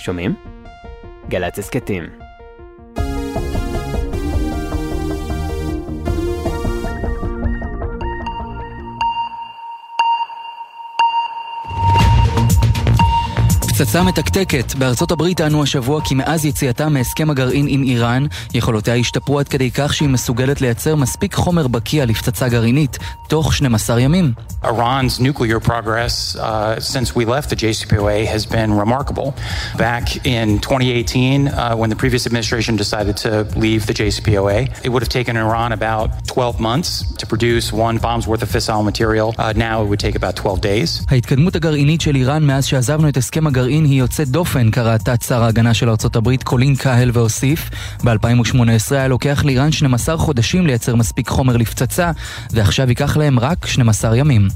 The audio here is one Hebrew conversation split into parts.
שומעים? גל"צ הסכתים. פצצה מתקתקת. בארצות הברית טענו השבוע כי מאז יציאתה מהסכם הגרעין עם איראן, יכולותיה השתפרו עד כדי כך שהיא מסוגלת לייצר מספיק חומר בקיע לפצצה גרעינית, תוך 12 ימים. Iran's nuclear progress uh, since we left the JCPOA has been remarkable. Back in 2018, uh, when the previous administration decided to leave the JCPOA, it would have taken Iran about 12 months to produce one bomb's worth of fissile material. Uh, now it would take about 12 days. ההתקדמות הגרעינית של איראן מאז שעזבנו את הסכם הגרעין היא יוצאת דופן, קרא תת שר ההגנה של ארצות הברית קולין קהל והוסיף. ב-2018 היה לוקח לאיראן 12 חודשים לייצר מספיק חומר לפצצה, ועכשיו ייקח להם רק 12 ימים.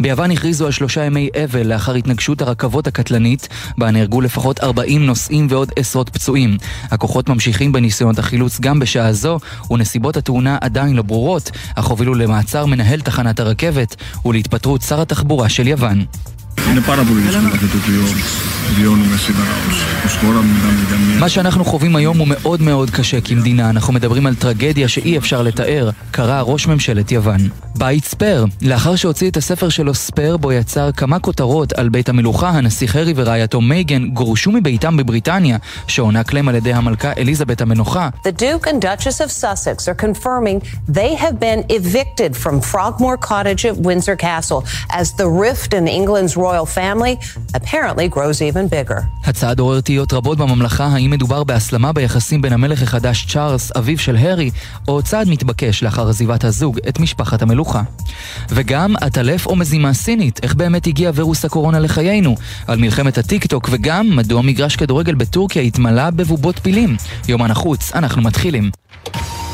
ביוון הכריזו על שלושה ימי אבל לאחר התנגשות הרכבות הקטלנית, בה נהרגו לפחות 40 נוסעים ועוד עשרות פצועים. הכוחות ממשיכים בניסיונות החילוץ גם בשעה זו, ונסיבות התאונה עדיין לא ברורות, אך הובילו למעצר מנהל תחנת הרכבת ולהתפטרות שר התחבורה של יוון. Είναι πάρα πολύ δύσκολο αυτό το οποίο βιώνουμε σήμερα ως, ως χώρα, μιλάμε για μια... מה שאנחנו חווים היום הוא מאוד מאוד קשה כמדינה, אנחנו מדברים על טרגדיה שאי אפשר לתאר, קרא ראש ממשלת יוון. בית ספייר, לאחר שהוציא את הספר שלו ספייר, בו יצר כמה כותרות על בית המלוכה, הנסיך הרי ורעייתו מייגן גורשו מביתם בבריטניה, שהוענק להם על ידי המלכה אליזבת המנוחה. The Duke and Duchess of Sussex are confirming they have been evicted from Frogmore Cottage at Windsor Castle as the rift in England's royal family apparently grows even bigger. הצעד עורר תהיות רבות בממלכה, האם מדובר בהסלמה ביחסים בין המלך החדש צ'ארלס, אביו של הארי, או צעד מתבקש לאחר עזיבת הזוג את משפחת המלוכה. וגם עטלף או מזימה סינית, איך באמת הגיע וירוס הקורונה לחיינו, על מלחמת הטיק טוק, וגם מדוע מגרש כדורגל בטורקיה התמלא בבובות פילים. יומן החוץ, אנחנו מתחילים.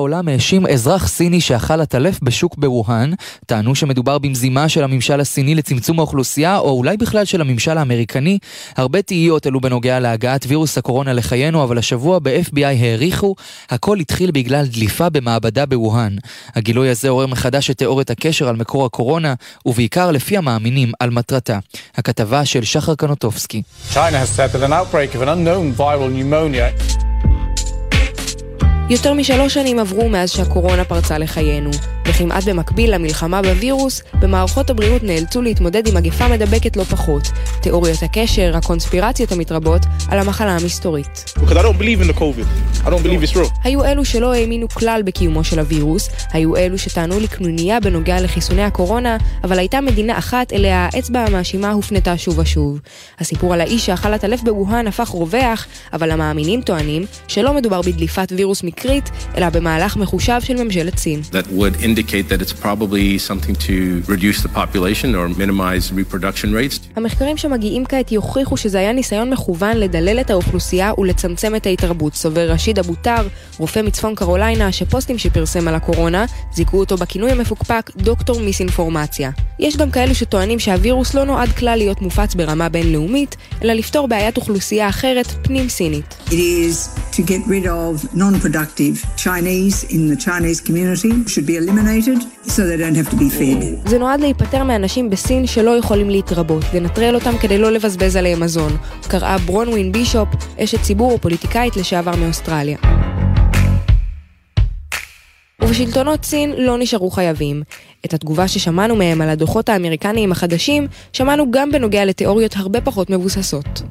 העולם האשים אזרח סיני שאכל עטלף בשוק בווהאן, טענו שמדובר במזימה של הממשל הסיני לצמצום האוכלוסייה, או אולי בכלל של הממשל האמריקני. הרבה תהיות עלו בנוגע להגעת וירוס הקורונה לחיינו, אבל השבוע ב-FBI העריכו, הכל התחיל בגלל דליפה במעבדה בווהאן. הגילוי הזה עורר מחדש את תיאוריית הקשר על מקור הקורונה, ובעיקר לפי המאמינים על מטרתה. הכתבה של שחר קנוטובסקי. China has said that an outbreak of an unknown viral pneumonia יותר משלוש שנים עברו מאז שהקורונה פרצה לחיינו, וכמעט במקביל למלחמה בווירוס, במערכות הבריאות נאלצו להתמודד עם מגפה מדבקת לא פחות, תיאוריות הקשר, הקונספירציות המתרבות, על המחלה המסתורית. היו אלו שלא האמינו כלל בקיומו של הווירוס, היו אלו שטענו לקנוניה בנוגע לחיסוני הקורונה, אבל הייתה מדינה אחת אליה האצבע המאשימה הופנתה שוב ושוב. הסיפור על האיש שאכל עטלף בווהאן הפך רווח, אבל המאמינים טוענים שלא מדובר בדליפת וירוס מקרית, אלא במהלך מחושב של ממשלת סין. that would indicate that it's probably something to reduce the population or minimize reproduction rates. המחקרים שמגיעים כעת יוכיחו שזה היה ניסיון מכוון לדלל את האוכלוסייה ולצמצם את ההתרבות, סובר רשיד אבוטר, רופא מצפון קרוליינה, שפוסטים שפרסם על הקורונה, זיכו אותו בכינוי המפוקפק דוקטור מיסאינפורמציה. יש גם כאלו שטוענים שהווירוס לא נועד כלל להיות מופץ ברמה בינלאומית, אלא לפתור בעיית אוכלוסייה אחרת פנים סינית. It is to get rid of non-productive Chinese in the Chinese community should be eliminated so they don't have to be fed. זה נועד להיפטר מאנשים בסין שלא יכולים להתרבות, לנטרל אותם כדי לא לבזבז עליהם מזון, קראה ברונווין בישופ, אשת ציבור ופוליטיקאית לשעבר מאוסטרליה. ובשלטונות סין לא נשארו חייבים. את התגובה ששמענו מהם על הדוחות האמריקניים החדשים, שמענו גם בנוגע לתיאוריות הרבה פחות מבוססות.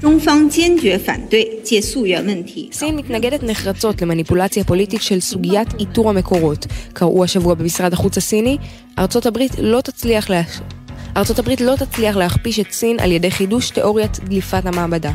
סין מתנגדת נחרצות למניפולציה פוליטית של סוגיית איתור המקורות. קראו השבוע במשרד החוץ הסיני, ארצות הברית לא תצליח לה... ארצות הברית לא תצליח להכפיש את סין על ידי חידוש תיאוריית דליפת המעבדה.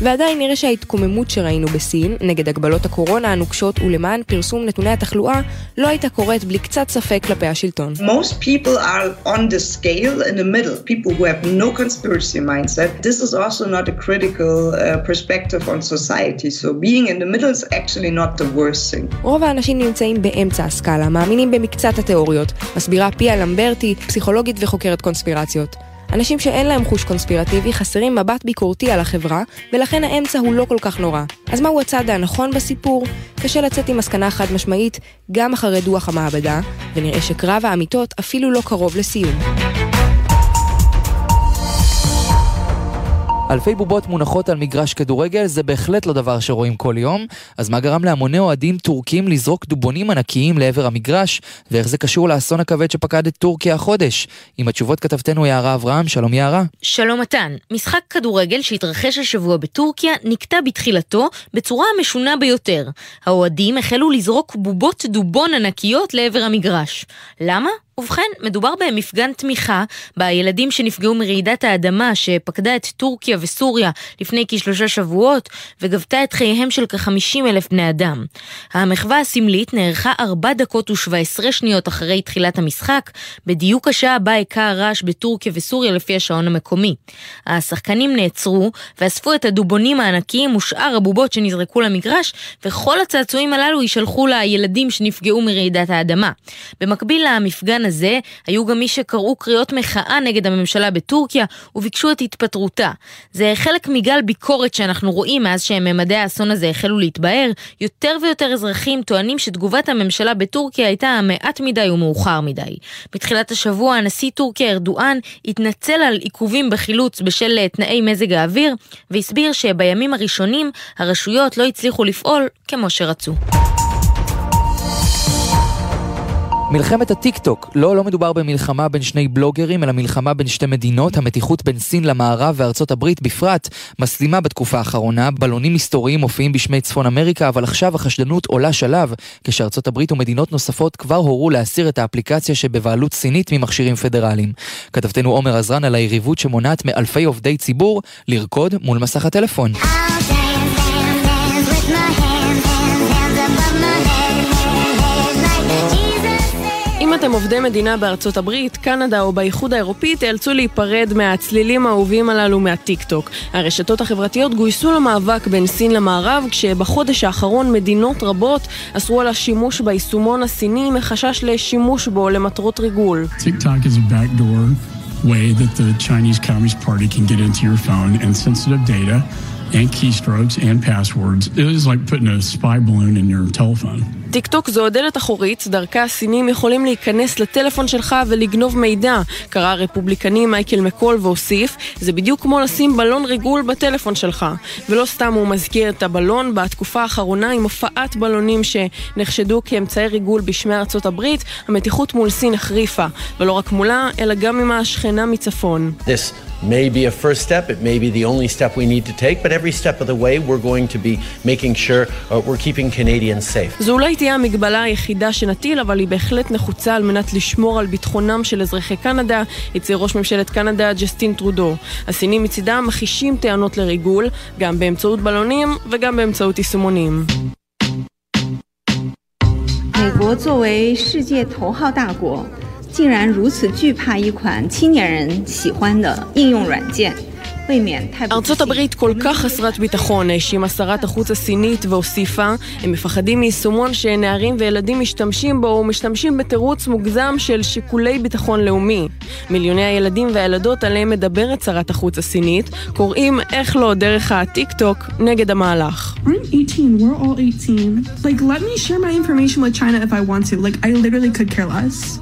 ועדיין נראה שההתקוממות שראינו בסין נגד הגבלות הקורונה הנוקשות ולמען פרסום נתוני התחלואה לא הייתה קורית בלי קצת ספק כלפי השלטון. Most people are on the scale in the middle, people who have no conspiracy mindset. This is also not a critical uh, perspective on society, so being in the middle is actually not the worst thing. רוב האנשים נמצאים באמצע הסקאלה, מאמינים במקצת התיאוריות, מסבירה פיה למברטי, פסיכולוגית וחוקרת קונספירציות. אנשים שאין להם חוש קונספירטיבי חסרים מבט ביקורתי על החברה, ולכן האמצע הוא לא כל כך נורא. אז מהו הצד הנכון בסיפור? קשה לצאת עם מסקנה חד משמעית, גם אחרי דוח המעבדה, ונראה שקרב האמיתות אפילו לא קרוב לסיום. אלפי בובות מונחות על מגרש כדורגל זה בהחלט לא דבר שרואים כל יום, אז מה גרם להמוני אוהדים טורקים לזרוק דובונים ענקיים לעבר המגרש, ואיך זה קשור לאסון הכבד שפקד את טורקיה החודש? עם התשובות כתבתנו יערה אברהם, שלום יערה. שלום מתן, משחק כדורגל שהתרחש השבוע בטורקיה נקטע בתחילתו בצורה המשונה ביותר. האוהדים החלו לזרוק בובות דובון ענקיות לעבר המגרש. למה? ובכן, מדובר במפגן תמיכה בילדים שנפגעו מרעידת האדמה שפקדה את טורקיה וסוריה לפני כשלושה שבועות וגבתה את חייהם של כ-50 אלף בני אדם. המחווה הסמלית נערכה 4 דקות ו-17 שניות אחרי תחילת המשחק, בדיוק השעה בה הכה הרעש בטורקיה וסוריה לפי השעון המקומי. השחקנים נעצרו ואספו את הדובונים הענקיים ושאר הבובות שנזרקו למגרש, וכל הצעצועים הללו יישלחו לילדים שנפגעו מרעידת האדמה. במקביל למפגן הזה, היו גם מי שקראו קריאות מחאה נגד הממשלה בטורקיה וביקשו את התפטרותה. זה חלק מגל ביקורת שאנחנו רואים מאז שממדי האסון הזה החלו להתבהר. יותר ויותר אזרחים טוענים שתגובת הממשלה בטורקיה הייתה מעט מדי ומאוחר מדי. בתחילת השבוע הנשיא טורקיה ארדואן התנצל על עיכובים בחילוץ בשל תנאי מזג האוויר, והסביר שבימים הראשונים הרשויות לא הצליחו לפעול כמו שרצו. מלחמת הטיק טוק, לא, לא מדובר במלחמה בין שני בלוגרים, אלא מלחמה בין שתי מדינות. המתיחות בין סין למערב וארצות הברית בפרט מסלימה בתקופה האחרונה. בלונים מסתוריים מופיעים בשמי צפון אמריקה, אבל עכשיו החשדנות עולה שלב, כשארצות הברית ומדינות נוספות כבר הורו להסיר את האפליקציה שבבעלות סינית ממכשירים פדרליים. כתבתנו עומר עזרן על היריבות שמונעת מאלפי עובדי ציבור לרקוד מול מסך הטלפון. אם אתם עובדי מדינה בארצות הברית, קנדה או באיחוד האירופי, תיאלצו להיפרד מהצלילים האהובים הללו מהטיק טוק. הרשתות החברתיות גויסו למאבק בין סין למערב, כשבחודש האחרון מדינות רבות אסרו על השימוש ביישומון הסיני מחשש לשימוש בו למטרות ריגול. and and keystrokes and passwords. It is like putting a spy balloon in your telephone. טיק טוק זו הדלת אחורית, דרכה הסינים יכולים להיכנס לטלפון שלך ולגנוב מידע, קרא הרפובליקני מייקל מקול והוסיף, זה בדיוק כמו לשים בלון ריגול בטלפון שלך. ולא סתם הוא מזכיר את הבלון, בתקופה האחרונה עם הופעת בלונים שנחשדו כאמצעי ריגול בשמי ארצות הברית, המתיחות מול סין החריפה, ולא רק מולה, אלא גם עם השכנה מצפון. This may be a first step, it may be the only step we need to take, but every step of the way we're going to be making sure uh, we're keeping Canadians safe. זו אולי תהיה המגבלה היחידה שנטיל, אבל היא בהחלט נחוצה על מנת לשמור על ביטחונם של אזרחי קנדה, הצהיר ראש ממשלת קנדה ג'סטין טרודו. הסינים מצידם מכחישים טענות לריגול, גם באמצעות בלונים וגם באמצעות יישומונים. 美国作为世界头号大国， 竟然如此惧怕一款青年人喜欢的应用软件。ארצות הברית כל כך חסרת ביטחון, האשימה שרת החוץ הסינית והוסיפה, הם מפחדים מיישומון שנערים וילדים משתמשים בו ומשתמשים בתירוץ מוגזם של שיקולי ביטחון לאומי. מיליוני הילדים והילדות עליהם מדברת שרת החוץ הסינית, קוראים איך לא דרך הטיק טוק נגד המהלך.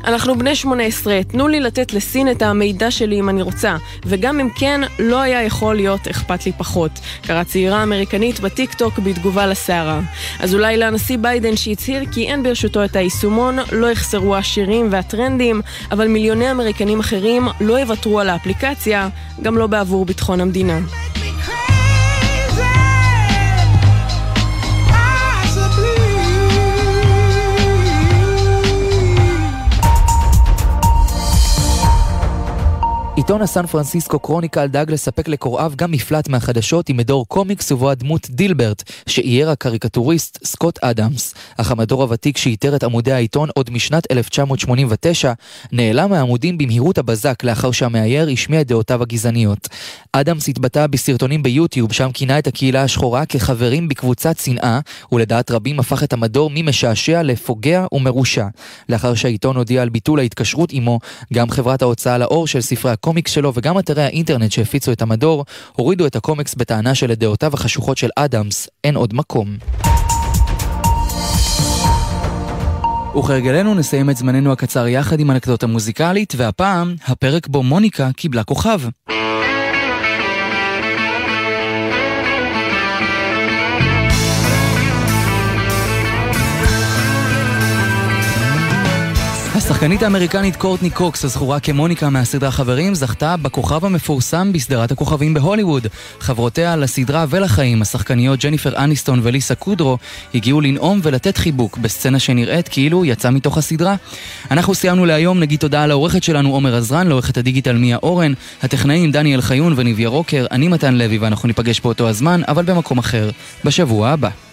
אנחנו בני 18, תנו לי לתת לסין את המידע שלי אם אני רוצה, וגם אם כן, לא היה יכול להיות אכפת לי פחות. קראה צעירה אמריקנית בטיק טוק בתגובה לסערה. אז אולי לנשיא ביידן שהצהיר כי אין ברשותו את היישומון, לא יחסרו השירים והטרנדים, אבל מיליוני אמריקנים אחרים לא יוותרו על האפליקציה, גם לא בעבור ביטחון המדינה. עיתון הסן פרנסיסקו קרוניקל דאג לספק לקוראיו גם מפלט מהחדשות עם מדור קומיקס ובו הדמות דילברט, שאייר הקריקטוריסט סקוט אדמס. אך המדור הוותיק שעיטר את עמודי העיתון עוד משנת 1989, נעלם מהעמודים במהירות הבזק לאחר שהמאייר השמיע את דעותיו הגזעניות. אדמס התבטא בסרטונים ביוטיוב, שם כינה את הקהילה השחורה כחברים בקבוצת שנאה, ולדעת רבים הפך את המדור ממשעשע לפוגע ומרושע. לאחר שהעיתון הודיע על ביטול ההתקשרות עמו, גם חברת ההוצאה לאור של ספרי הקומיקס הקומיקס שלו וגם אתרי האינטרנט שהפיצו את המדור, הורידו את הקומיקס בטענה שלדעותיו החשוכות של אדמס אין עוד מקום. וכהרגלנו נסיים את זמננו הקצר יחד עם אנקדוטה מוזיקלית, והפעם, הפרק בו מוניקה קיבלה כוכב. השחקנית האמריקנית קורטני קוקס, הזכורה כמוניקה מהסדרה חברים, זכתה בכוכב המפורסם בסדרת הכוכבים בהוליווד. חברותיה לסדרה ולחיים, השחקניות ג'ניפר אניסטון וליסה קודרו, הגיעו לנאום ולתת חיבוק בסצנה שנראית כאילו יצאה מתוך הסדרה. אנחנו סיימנו להיום, נגיד תודה לעורכת שלנו עומר עזרן, לעורכת הדיגיטל מיה אורן, הטכנאים דניאל חיון וניביה רוקר, אני מתן לוי ואנחנו ניפגש באותו הזמן, אבל במקום אחר, בשבוע הבא.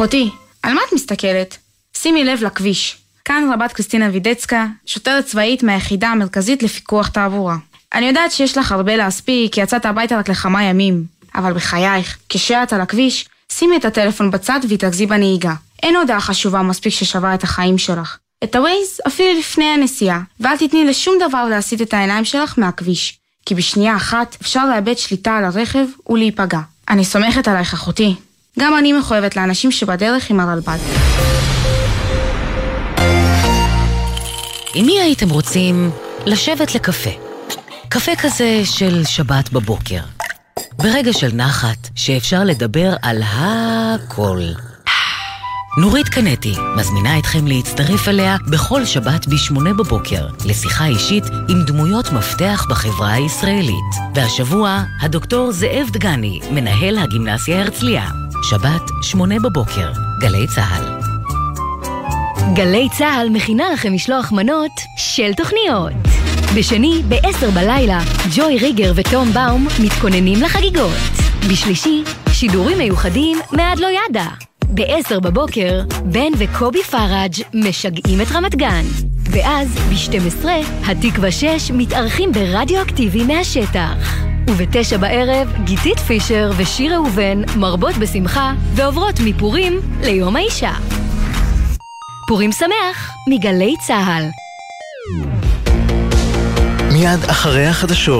אחותי, על מה את מסתכלת? שימי לב לכביש. כאן רבת קריסטינה וידצקה, שוטרת צבאית מהיחידה המרכזית לפיקוח תעבורה. אני יודעת שיש לך הרבה להספיק, כי יצאת הביתה רק לכמה ימים. אבל בחייך, כשאת על הכביש, שימי את הטלפון בצד והתרכזי בנהיגה. אין הודעה חשובה מספיק ששווה את החיים שלך. את הווייז אפילו לפני הנסיעה, ואל תתני לשום דבר להסיט את העיניים שלך מהכביש. כי בשנייה אחת אפשר לאבד שליטה על הרכב ולהיפגע. אני סומכת עלייך אחותי. גם אני מחויבת לאנשים שבדרך עם הרלב"ד. עם מי הייתם רוצים לשבת לקפה? קפה כזה של שבת בבוקר. ברגע של נחת, שאפשר לדבר על הכל. נורית קנטי מזמינה אתכם להצטרף אליה בכל שבת ב-8 בבוקר לשיחה אישית עם דמויות מפתח בחברה הישראלית. והשבוע, הדוקטור זאב דגני, מנהל הגימנסיה הרצליה. שבת, שמונה בבוקר, גלי צה"ל. גלי צה"ל מכינה לכם משלוח מנות של תוכניות. בשני, ב-10 בלילה, ג'וי ריגר וטום באום מתכוננים לחגיגות. בשלישי, שידורים מיוחדים מעד לא ידע. ב-10 בבוקר, בן וקובי פראג' משגעים את רמת גן. ואז, ב-12, התקווה 6 מתארחים ברדיואקטיבי מהשטח. ובתשע בערב, גיתית פישר ושיר ראובן מרבות בשמחה ועוברות מפורים ליום האישה. פורים שמח מגלי צה"ל. מיד אחרי החדשות